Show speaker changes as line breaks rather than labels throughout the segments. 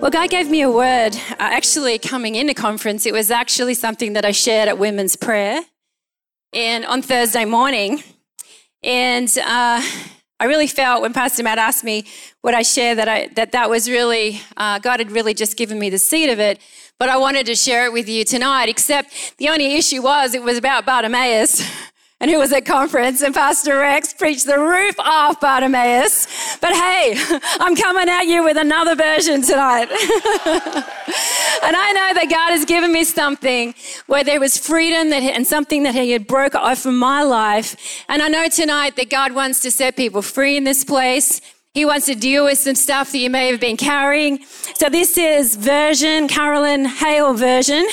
Well, God gave me a word uh, actually coming into conference. It was actually something that I shared at women's prayer and on Thursday morning. And uh, I really felt when Pastor Matt asked me would I share that I, that that was really uh, God had really just given me the seed of it. But I wanted to share it with you tonight. Except the only issue was it was about Bartimaeus. and who was at conference, and Pastor Rex preached the roof off Bartimaeus. But hey, I'm coming at you with another version tonight. and I know that God has given me something where there was freedom that, and something that He had broke off in my life. And I know tonight that God wants to set people free in this place. He wants to deal with some stuff that you may have been carrying. So this is version, Carolyn Hale version,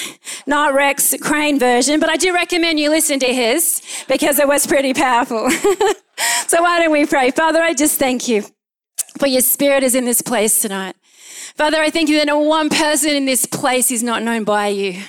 not Rex Crane version, but I do recommend you listen to his because it was pretty powerful. so why don't we pray? Father, I just thank you for your spirit is in this place tonight. Father, I thank you that no one person in this place is not known by you.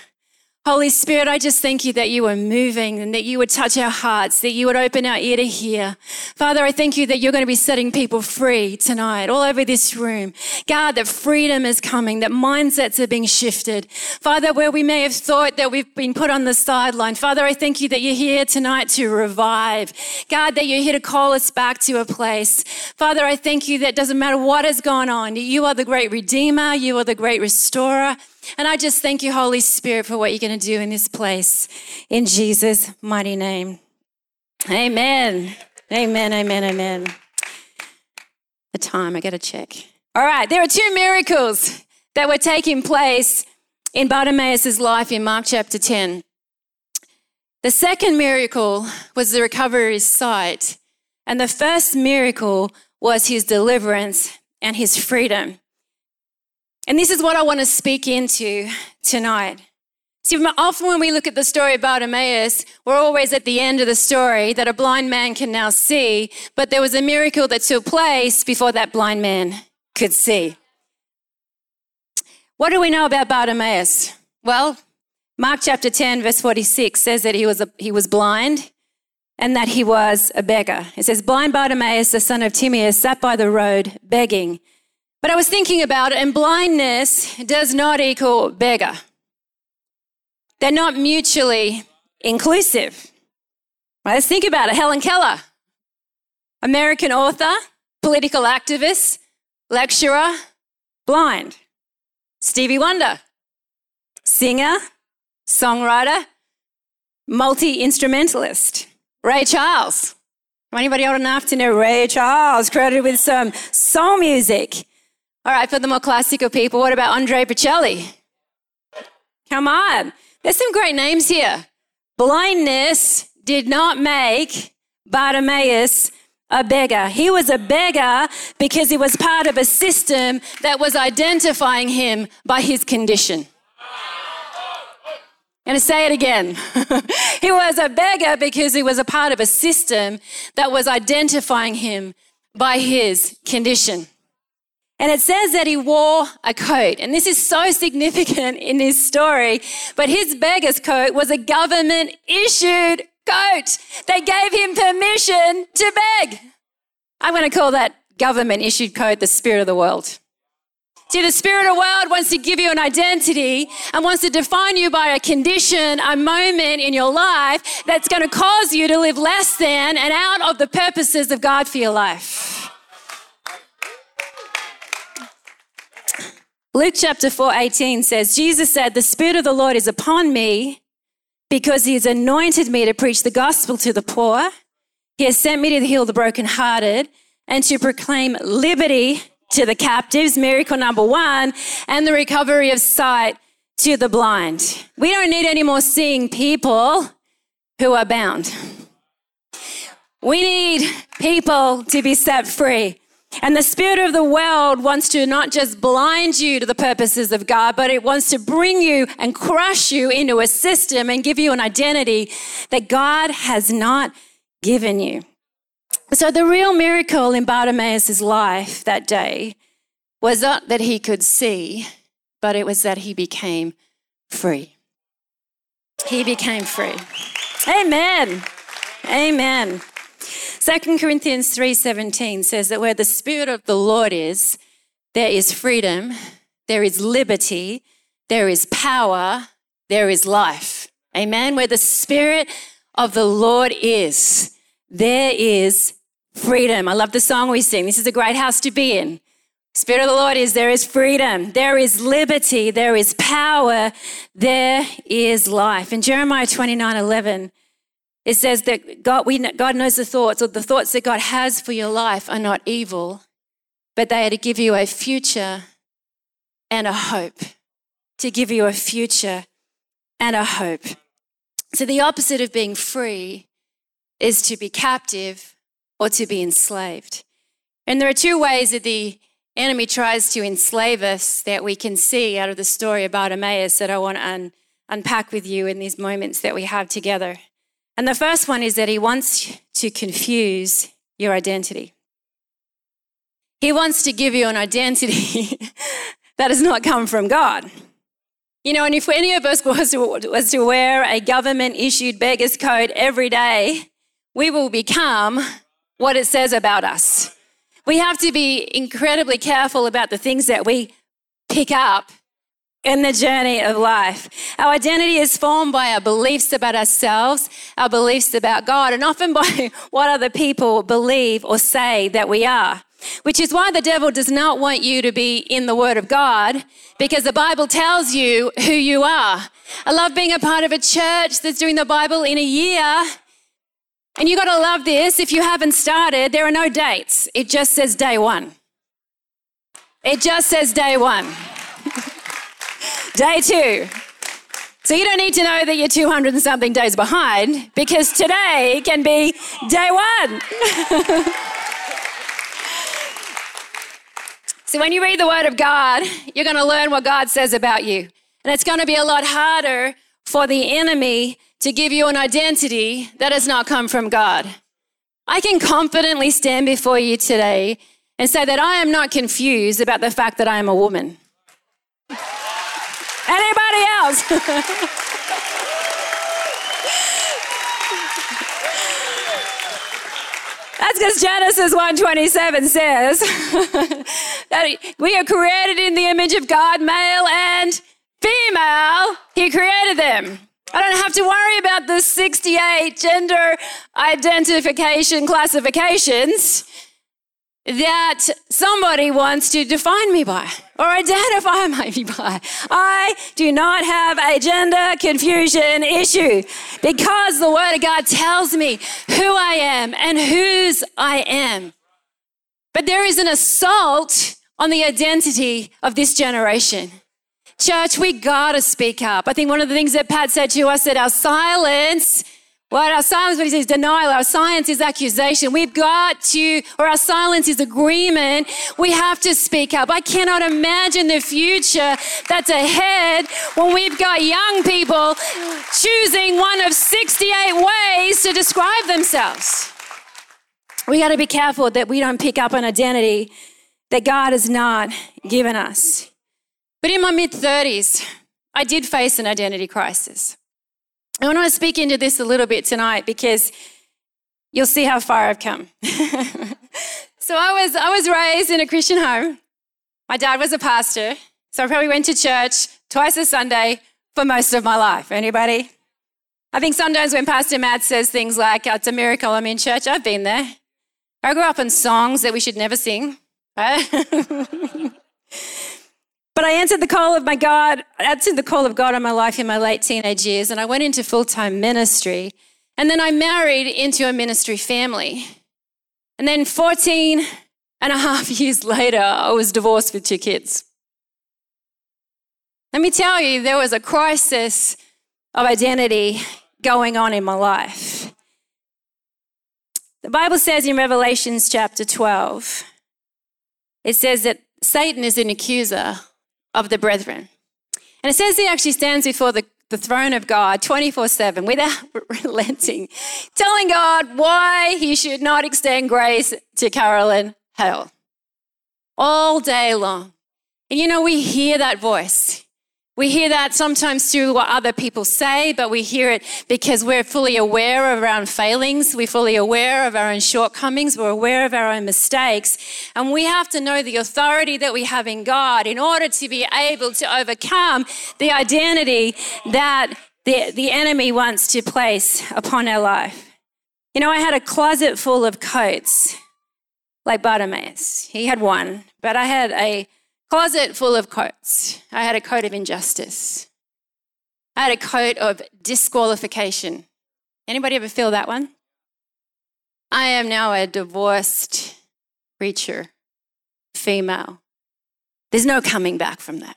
Holy Spirit, I just thank you that you are moving and that you would touch our hearts, that you would open our ear to hear. Father, I thank you that you're going to be setting people free tonight, all over this room. God, that freedom is coming, that mindsets are being shifted. Father, where we may have thought that we've been put on the sideline, Father, I thank you that you're here tonight to revive. God, that you're here to call us back to a place. Father, I thank you that doesn't matter what has gone on, you are the great redeemer, you are the great restorer. And I just thank you, Holy Spirit, for what you're going to do in this place. In Jesus' mighty name. Amen. Amen, amen, amen. The time, I got to check. All right, there are two miracles that were taking place in Bartimaeus' life in Mark chapter 10. The second miracle was the recovery of sight, and the first miracle was his deliverance and his freedom. And this is what I want to speak into tonight. See, often when we look at the story of Bartimaeus, we're always at the end of the story that a blind man can now see, but there was a miracle that took place before that blind man could see. What do we know about Bartimaeus? Well, Mark chapter 10, verse 46 says that he was, a, he was blind and that he was a beggar. It says, Blind Bartimaeus, the son of Timaeus, sat by the road begging. But I was thinking about it, and blindness does not equal beggar. They're not mutually inclusive. Right, let's think about it. Helen Keller, American author, political activist, lecturer, blind. Stevie Wonder, singer, songwriter, multi instrumentalist. Ray Charles. Anybody old enough to know Ray Charles, credited with some soul music? All right, for the more classical people, what about Andre Bocelli? Come on. There's some great names here. Blindness did not make Bartimaeus a beggar. He was a beggar because he was part of a system that was identifying him by his condition. Going to say it again. he was a beggar because he was a part of a system that was identifying him by his condition. And it says that he wore a coat. And this is so significant in his story. But his beggar's coat was a government issued coat. They gave him permission to beg. I'm going to call that government issued coat the spirit of the world. See, the spirit of the world wants to give you an identity and wants to define you by a condition, a moment in your life that's going to cause you to live less than and out of the purposes of God for your life. Luke chapter 4 18 says, Jesus said, The Spirit of the Lord is upon me because he has anointed me to preach the gospel to the poor. He has sent me to heal the brokenhearted and to proclaim liberty to the captives, miracle number one, and the recovery of sight to the blind. We don't need any more seeing people who are bound. We need people to be set free. And the spirit of the world wants to not just blind you to the purposes of God, but it wants to bring you and crush you into a system and give you an identity that God has not given you. So the real miracle in Bartimaeus' life that day was not that he could see, but it was that he became free. He became free. Amen. Amen. 2 Corinthians 3:17 says that where the spirit of the Lord is, there is freedom, there is liberty, there is power, there is life. Amen. Where the spirit of the Lord is, there is freedom. I love the song we sing. This is a great house to be in. Spirit of the Lord is there is freedom, there is liberty, there is power, there is life. In Jeremiah 29 11, it says that God, we, God knows the thoughts, or the thoughts that God has for your life are not evil, but they are to give you a future and a hope. To give you a future and a hope. So, the opposite of being free is to be captive or to be enslaved. And there are two ways that the enemy tries to enslave us that we can see out of the story Bartimaeus that I want to un- unpack with you in these moments that we have together. And the first one is that he wants to confuse your identity. He wants to give you an identity that has not come from God. You know, and if any of us was to, was to wear a government issued beggar's coat every day, we will become what it says about us. We have to be incredibly careful about the things that we pick up in the journey of life. Our identity is formed by our beliefs about ourselves, our beliefs about God, and often by what other people believe or say that we are. Which is why the devil does not want you to be in the Word of God, because the Bible tells you who you are. I love being a part of a church that's doing the Bible in a year. And you got to love this. If you haven't started, there are no dates. It just says day one. It just says day one. Day two. So you don't need to know that you're 200 and something days behind because today can be day one. so when you read the Word of God, you're going to learn what God says about you. And it's going to be a lot harder for the enemy to give you an identity that has not come from God. I can confidently stand before you today and say that I am not confused about the fact that I am a woman. Anybody else? That's because Genesis 1:27 says that we are created in the image of God, male and female. He created them. I don't have to worry about the 68 gender identification classifications that somebody wants to define me by or identify me by. I do not have a gender confusion issue because the Word of God tells me who I am and whose I am. But there is an assault on the identity of this generation. Church, we gotta speak up. I think one of the things that Pat said to us that our silence what our silence, says, denial. Our silence is accusation. We've got to, or our silence is agreement. We have to speak up. I cannot imagine the future that's ahead when we've got young people choosing one of 68 ways to describe themselves. We got to be careful that we don't pick up an identity that God has not given us. But in my mid 30s, I did face an identity crisis. I want to speak into this a little bit tonight because you'll see how far I've come. so I was I was raised in a Christian home. My dad was a pastor, so I probably went to church twice a Sunday for most of my life. Anybody? I think sometimes when Pastor Matt says things like, "It's a miracle I'm in church," I've been there. I grew up in songs that we should never sing. Right? But I answered the call of my God, I answered the call of God on my life in my late teenage years, and I went into full time ministry. And then I married into a ministry family. And then 14 and a half years later, I was divorced with two kids. Let me tell you, there was a crisis of identity going on in my life. The Bible says in Revelations chapter 12, it says that Satan is an accuser of the brethren. And it says he actually stands before the, the throne of God 24 7 without relenting, telling God why he should not extend grace to Carolyn Hale all day long. And you know, we hear that voice. We hear that sometimes through what other people say, but we hear it because we're fully aware of our own failings. We're fully aware of our own shortcomings. We're aware of our own mistakes. And we have to know the authority that we have in God in order to be able to overcome the identity that the, the enemy wants to place upon our life. You know, I had a closet full of coats like Bartimaeus. He had one, but I had a Closet full of coats. I had a coat of injustice. I had a coat of disqualification. Anybody ever feel that one? I am now a divorced preacher, female. There's no coming back from that.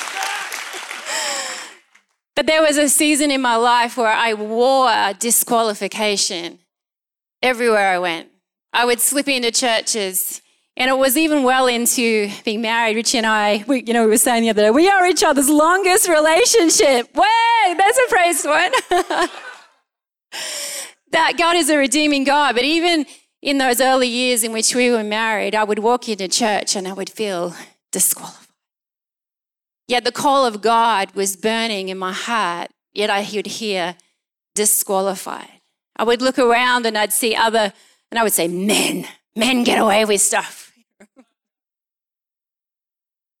But there was a season in my life where I wore disqualification everywhere I went. I would slip into churches, and it was even well into being married. Richie and I, we, you know, we were saying the other day, we are each other's longest relationship. Way, that's a praise one. that God is a redeeming God. But even in those early years in which we were married, I would walk into church and I would feel disqualified. Yet the call of God was burning in my heart, yet I would hear disqualified. I would look around and I'd see other, and I would say, men, men get away with stuff.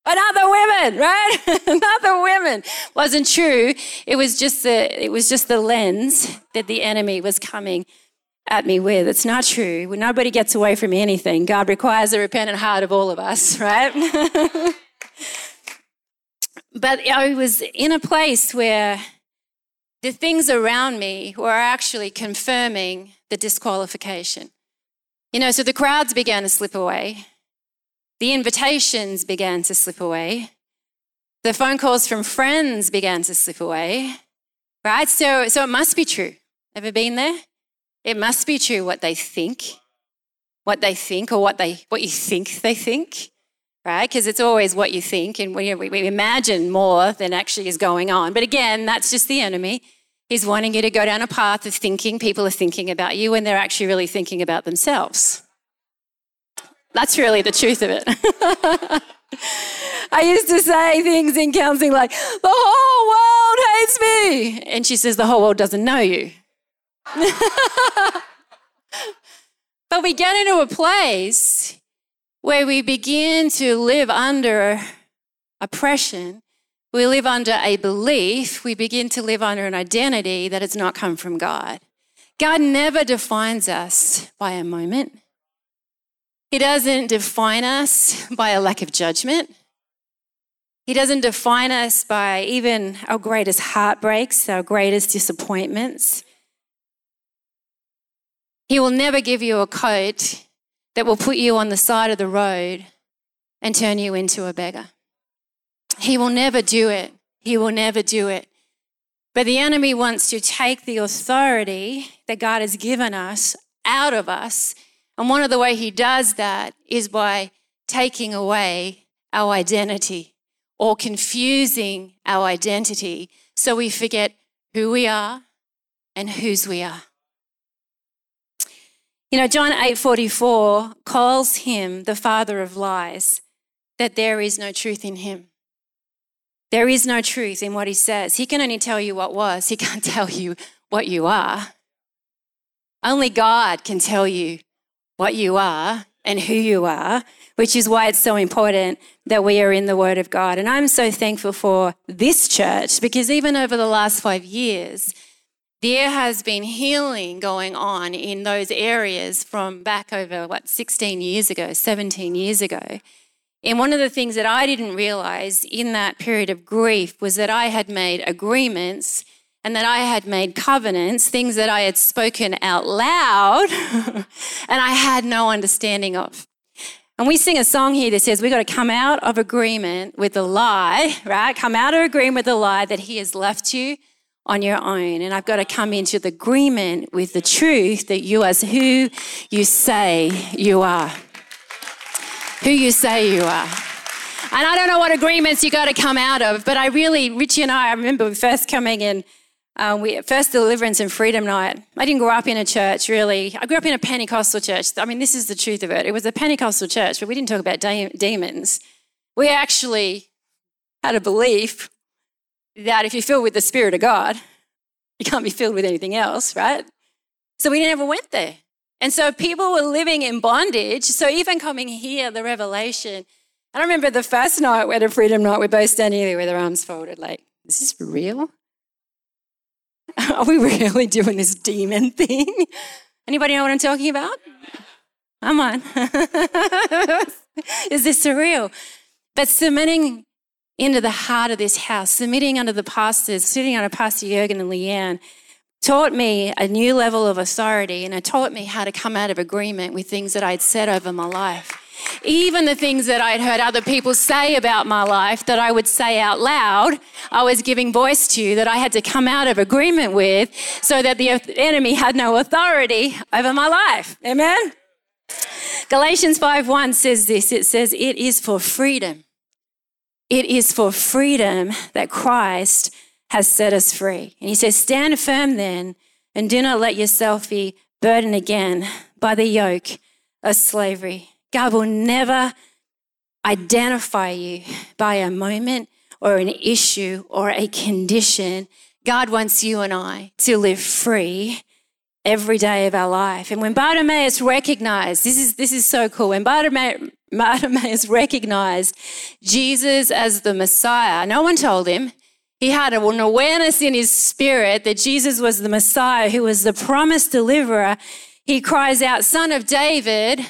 but other women, right? other women. Wasn't true. It was just the, it was just the lens that the enemy was coming at me with. It's not true. Nobody gets away from anything, God requires a repentant heart of all of us, right? But I was in a place where the things around me were actually confirming the disqualification. You know, so the crowds began to slip away, the invitations began to slip away, the phone calls from friends began to slip away, right? So, so it must be true. Ever been there? It must be true what they think, what they think, or what they what you think they think right? Because it's always what you think, and we, we imagine more than actually is going on. But again, that's just the enemy. He's wanting you to go down a path of thinking people are thinking about you when they're actually really thinking about themselves. That's really the truth of it. I used to say things in counseling like, the whole world hates me. And she says, the whole world doesn't know you. but we get into a place where we begin to live under oppression, we live under a belief, we begin to live under an identity that has not come from God. God never defines us by a moment. He doesn't define us by a lack of judgment. He doesn't define us by even our greatest heartbreaks, our greatest disappointments. He will never give you a coat that will put you on the side of the road and turn you into a beggar. He will never do it. He will never do it. But the enemy wants to take the authority that God has given us out of us. And one of the way he does that is by taking away our identity or confusing our identity so we forget who we are and whose we are. You know, John 8:44 calls him the father of lies, that there is no truth in him. There is no truth in what he says. He can only tell you what was, he can't tell you what you are. Only God can tell you what you are and who you are, which is why it's so important that we are in the Word of God. And I'm so thankful for this church because even over the last five years, there has been healing going on in those areas from back over, what, 16 years ago, 17 years ago. And one of the things that I didn't realize in that period of grief was that I had made agreements and that I had made covenants, things that I had spoken out loud and I had no understanding of. And we sing a song here that says we've got to come out of agreement with the lie, right? Come out of agreement with the lie that He has left you on your own. And I've got to come into the agreement with the truth that you are who you say you are. Who you say you are. And I don't know what agreements you got to come out of, but I really, Richie and I, I remember first coming in, um, we, first deliverance and freedom night. I didn't grow up in a church really. I grew up in a Pentecostal church. I mean, this is the truth of it. It was a Pentecostal church, but we didn't talk about de- demons. We actually had a belief that if you're filled with the Spirit of God, you can't be filled with anything else, right? So we never went there. And so people were living in bondage. So even coming here, the revelation, I remember the first night we had a freedom night, we're both standing there with our arms folded, like, is this real? Are we really doing this demon thing? Anybody know what I'm talking about? Come on. is this surreal? But submitting into the heart of this house, submitting under the pastors, sitting under Pastor Jurgen and Leanne, taught me a new level of authority and it taught me how to come out of agreement with things that I'd said over my life. Even the things that I'd heard other people say about my life that I would say out loud, I was giving voice to that I had to come out of agreement with so that the enemy had no authority over my life. Amen? Galatians 5:1 says this it says, It is for freedom it is for freedom that Christ has set us free. And he says, Stand firm then, and do not let yourself be burdened again by the yoke of slavery. God will never identify you by a moment or an issue or a condition. God wants you and I to live free every day of our life. And when Bartimaeus recognized, this is, this is so cool, when Bartimaeus recognized Jesus as the Messiah, no one told him. He had an awareness in his spirit that Jesus was the Messiah who was the promised deliverer. He cries out, Son of David,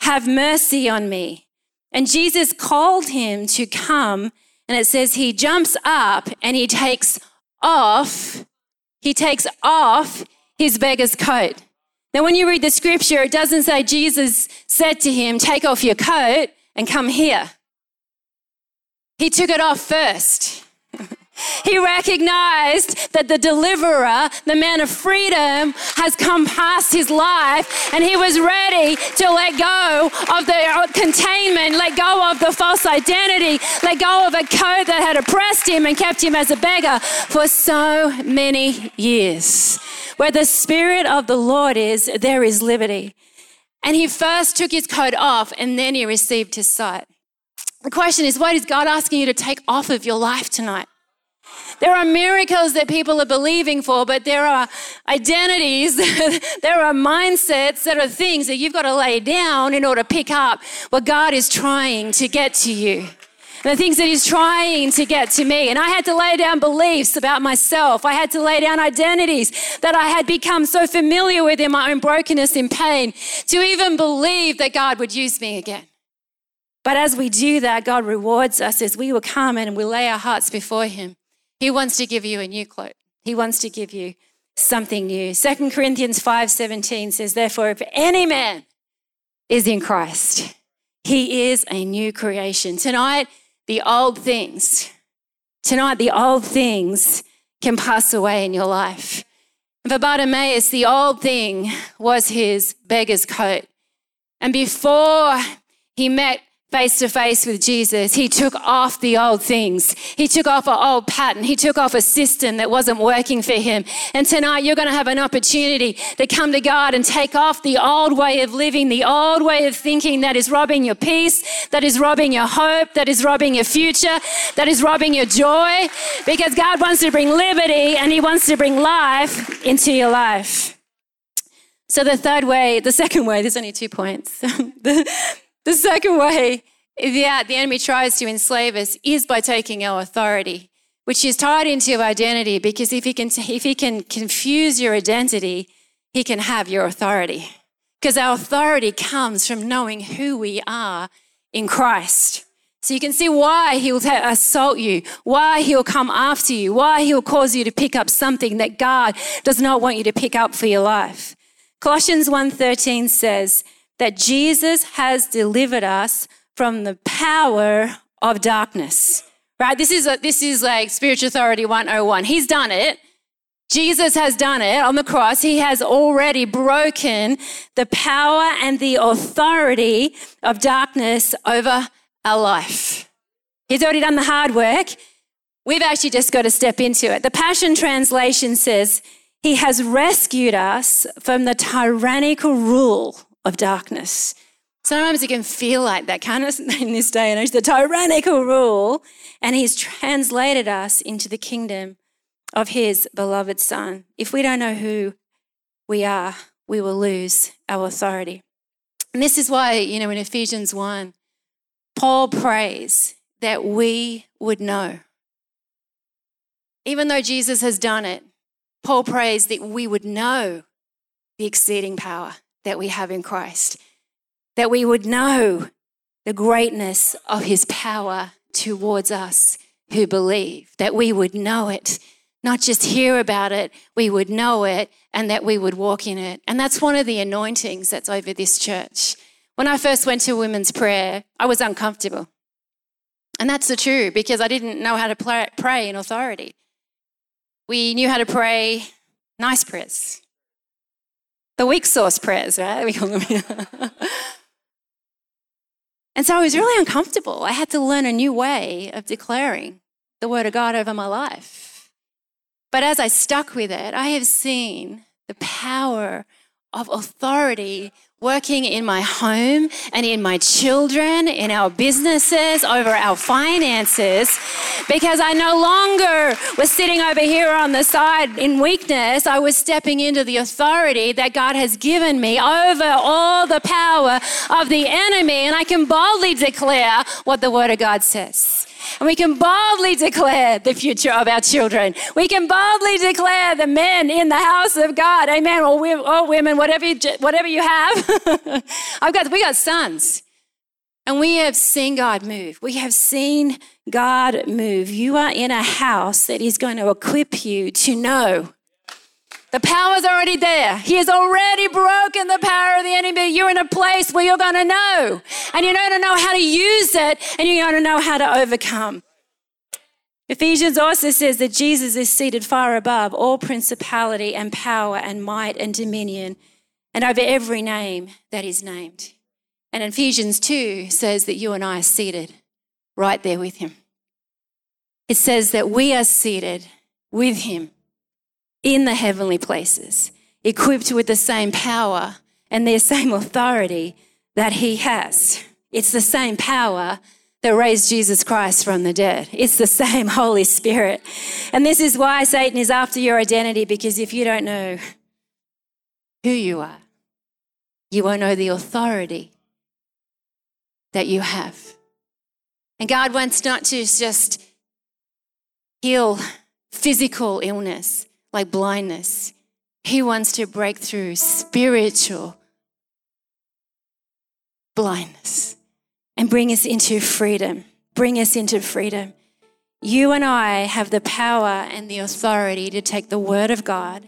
have mercy on me. And Jesus called him to come. And it says he jumps up and he takes off, he takes off his beggar's coat. Now, when you read the scripture, it doesn't say Jesus said to him, Take off your coat and come here. He took it off first. He recognized that the deliverer, the man of freedom, has come past his life and he was ready to let go of the containment, let go of the false identity, let go of a coat that had oppressed him and kept him as a beggar for so many years. Where the Spirit of the Lord is, there is liberty. And he first took his coat off and then he received his sight. The question is, what is God asking you to take off of your life tonight? There are miracles that people are believing for, but there are identities, there are mindsets, there are things that you've got to lay down in order to pick up what God is trying to get to you. The things that he's trying to get to me. And I had to lay down beliefs about myself. I had to lay down identities that I had become so familiar with in my own brokenness and pain to even believe that God would use me again. But as we do that, God rewards us as we will come and we lay our hearts before him. He wants to give you a new cloak. He wants to give you something new. 2 Corinthians 5:17 says, Therefore, if any man is in Christ, he is a new creation. Tonight, the old things, tonight, the old things can pass away in your life. For Bartimaeus, the old thing was his beggar's coat. And before he met face to face with Jesus, he took off the old things. He took off an old pattern. He took off a system that wasn't working for him. And tonight you're going to have an opportunity to come to God and take off the old way of living, the old way of thinking that is robbing your peace, that is robbing your hope, that is robbing your future, that is robbing your joy. Because God wants to bring liberty and he wants to bring life into your life. So the third way, the second way, there's only two points. the second way that the enemy tries to enslave us is by taking our authority, which is tied into your identity because if he can, if he can confuse your identity, he can have your authority. Because our authority comes from knowing who we are in Christ. So you can see why he'll assault you, why he'll come after you, why he'll cause you to pick up something that God does not want you to pick up for your life. Colossians 1:13 says, that Jesus has delivered us from the power of darkness. Right? This is a, this is like spiritual authority 101. He's done it. Jesus has done it on the cross. He has already broken the power and the authority of darkness over our life. He's already done the hard work. We've actually just got to step into it. The Passion Translation says, He has rescued us from the tyrannical rule of darkness. Sometimes it can feel like that, can't it, in this day and age? The tyrannical rule. And He's translated us into the kingdom of His beloved Son. If we don't know who we are, we will lose our authority. And this is why, you know, in Ephesians 1, Paul prays that we would know even though Jesus has done it, Paul prays that we would know the exceeding power that we have in Christ, that we would know the greatness of his power towards us who believe, that we would know it, not just hear about it, we would know it, and that we would walk in it. And that's one of the anointings that's over this church. When I first went to women's prayer, I was uncomfortable. And that's the truth because I didn't know how to pray in authority. We knew how to pray nice prayers. The weak sauce prayers, right? We call them. and so I was really uncomfortable. I had to learn a new way of declaring the word of God over my life. But as I stuck with it, I have seen the power of authority working in my home and in my children, in our businesses, over our finances, because I no longer was sitting over here on the side in weakness. I was stepping into the authority that God has given me over all the power of the enemy, and I can boldly declare what the Word of God says. And we can boldly declare the future of our children. We can boldly declare the men in the house of God. Amen. Or, we, or women, whatever you, whatever you have. I've got, we got sons. And we have seen God move. We have seen God move. You are in a house that is going to equip you to know the power's already there. He has already broken the power of the enemy. You're in a place where you're going to know. And you're going to know how to use it and you're going to know how to overcome. Ephesians also says that Jesus is seated far above all principality and power and might and dominion and over every name that is named. And Ephesians 2 says that you and I are seated right there with him. It says that we are seated with him in the heavenly places, equipped with the same power and the same authority that he has. It's the same power that raised Jesus Christ from the dead. It's the same Holy Spirit. And this is why Satan is after your identity, because if you don't know who you are, you won't know the authority that you have. And God wants not to just heal physical illness, like blindness. He wants to break through spiritual blindness and bring us into freedom. Bring us into freedom. You and I have the power and the authority to take the Word of God,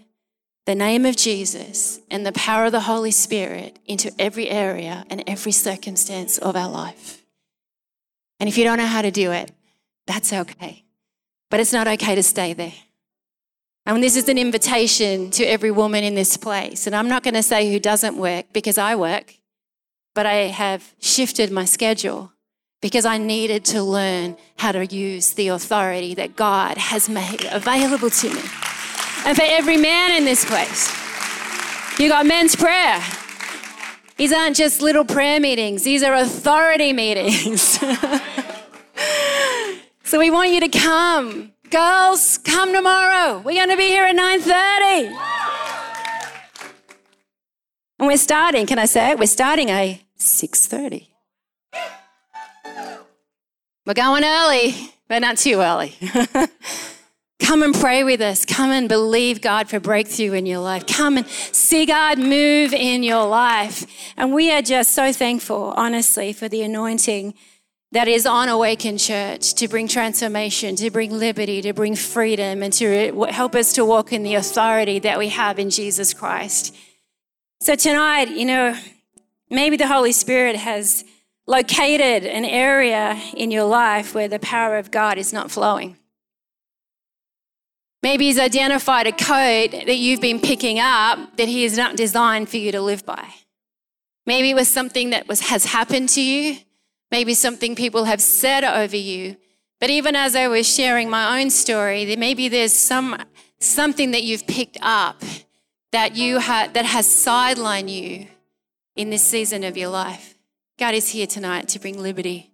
the name of Jesus, and the power of the Holy Spirit into every area and every circumstance of our life. And if you don't know how to do it, that's okay. But it's not okay to stay there. And this is an invitation to every woman in this place. And I'm not going to say who doesn't work because I work, but I have shifted my schedule because I needed to learn how to use the authority that God has made available to me. And for every man in this place, you got men's prayer. These aren't just little prayer meetings, these are authority meetings. so we want you to come Girls, come tomorrow. We're going to be here at 9:30. And we're starting, can I say it? We're starting at 6:30. We're going early, but not too early. Come and pray with us. Come and believe God for breakthrough in your life. Come and see God move in your life. And we are just so thankful, honestly, for the anointing that is on Awaken Church to bring transformation, to bring liberty, to bring freedom, and to help us to walk in the authority that we have in Jesus Christ. So tonight, you know, Maybe the Holy Spirit has located an area in your life where the power of God is not flowing. Maybe He's identified a code that you've been picking up that He is not designed for you to live by. Maybe it was something that was, has happened to you, maybe something people have said over you. But even as I was sharing my own story, maybe there's some, something that you've picked up that, you ha- that has sidelined you in this season of your life. God is here tonight to bring liberty.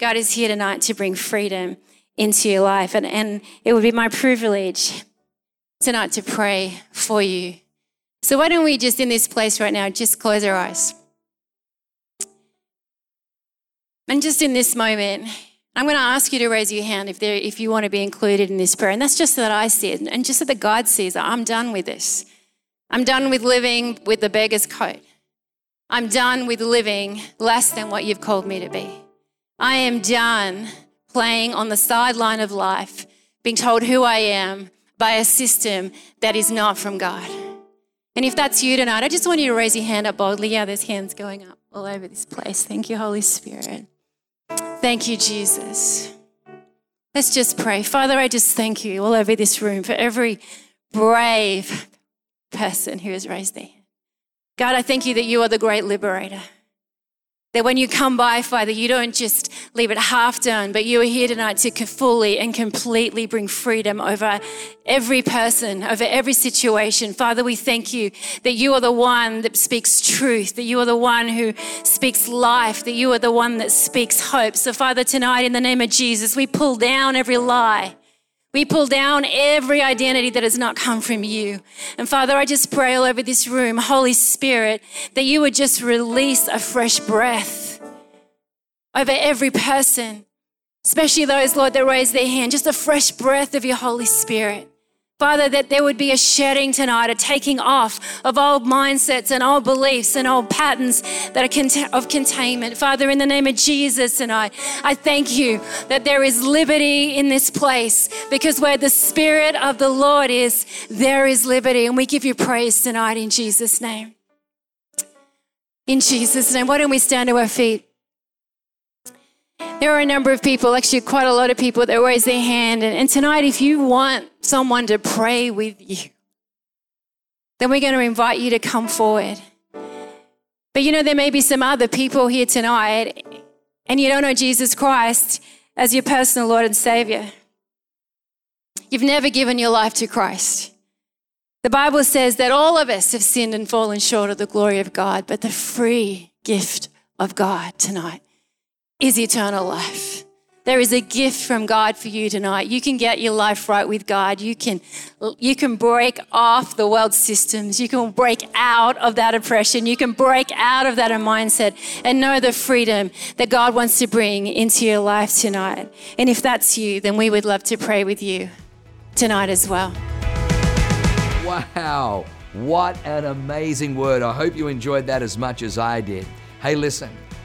God is here tonight to bring freedom into your life. And, and it would be my privilege tonight to pray for you. So, why don't we just in this place right now just close our eyes? And just in this moment, I'm going to ask you to raise your hand if, there, if you want to be included in this prayer. And that's just so that I see it and just so that God sees. I'm done with this. I'm done with living with the beggar's coat. I'm done with living less than what you've called me to be. I am done playing on the sideline of life, being told who I am by a system that is not from God. And if that's you tonight, I just want you to raise your hand up boldly. Yeah, there's hands going up all over this place. Thank you, Holy Spirit. Thank you, Jesus. Let's just pray. Father, I just thank you all over this room for every brave person who has raised their. God, I thank you that you are the great liberator. That when you come by, Father, you don't just leave it half done, but you are here tonight to fully and completely bring freedom over every person, over every situation. Father, we thank you that you are the one that speaks truth, that you are the one who speaks life, that you are the one that speaks hope. So, Father, tonight, in the name of Jesus, we pull down every lie we pull down every identity that has not come from you. And Father, I just pray all over this room, Holy Spirit, that you would just release a fresh breath over every person, especially those, Lord, that raise their hand, just a fresh breath of your Holy Spirit. Father, that there would be a shedding tonight, a taking off of old mindsets and old beliefs and old patterns that are of containment. Father, in the name of Jesus tonight, I thank you that there is liberty in this place because where the Spirit of the Lord is, there is liberty. And we give you praise tonight in Jesus' name. In Jesus' name, why don't we stand to our feet? There are a number of people, actually, quite a lot of people that raise their hand. And, and tonight, if you want someone to pray with you, then we're going to invite you to come forward. But you know, there may be some other people here tonight, and you don't know Jesus Christ as your personal Lord and Savior. You've never given your life to Christ. The Bible says that all of us have sinned and fallen short of the glory of God, but the free gift of God tonight is eternal life. There is a gift from God for you tonight. You can get your life right with God. You can, you can break off the world systems. You can break out of that oppression. You can break out of that mindset and know the freedom that God wants to bring into your life tonight. And if that's you, then we would love to pray with you tonight as well.
Wow. What an amazing word. I hope you enjoyed that as much as I did. Hey, listen.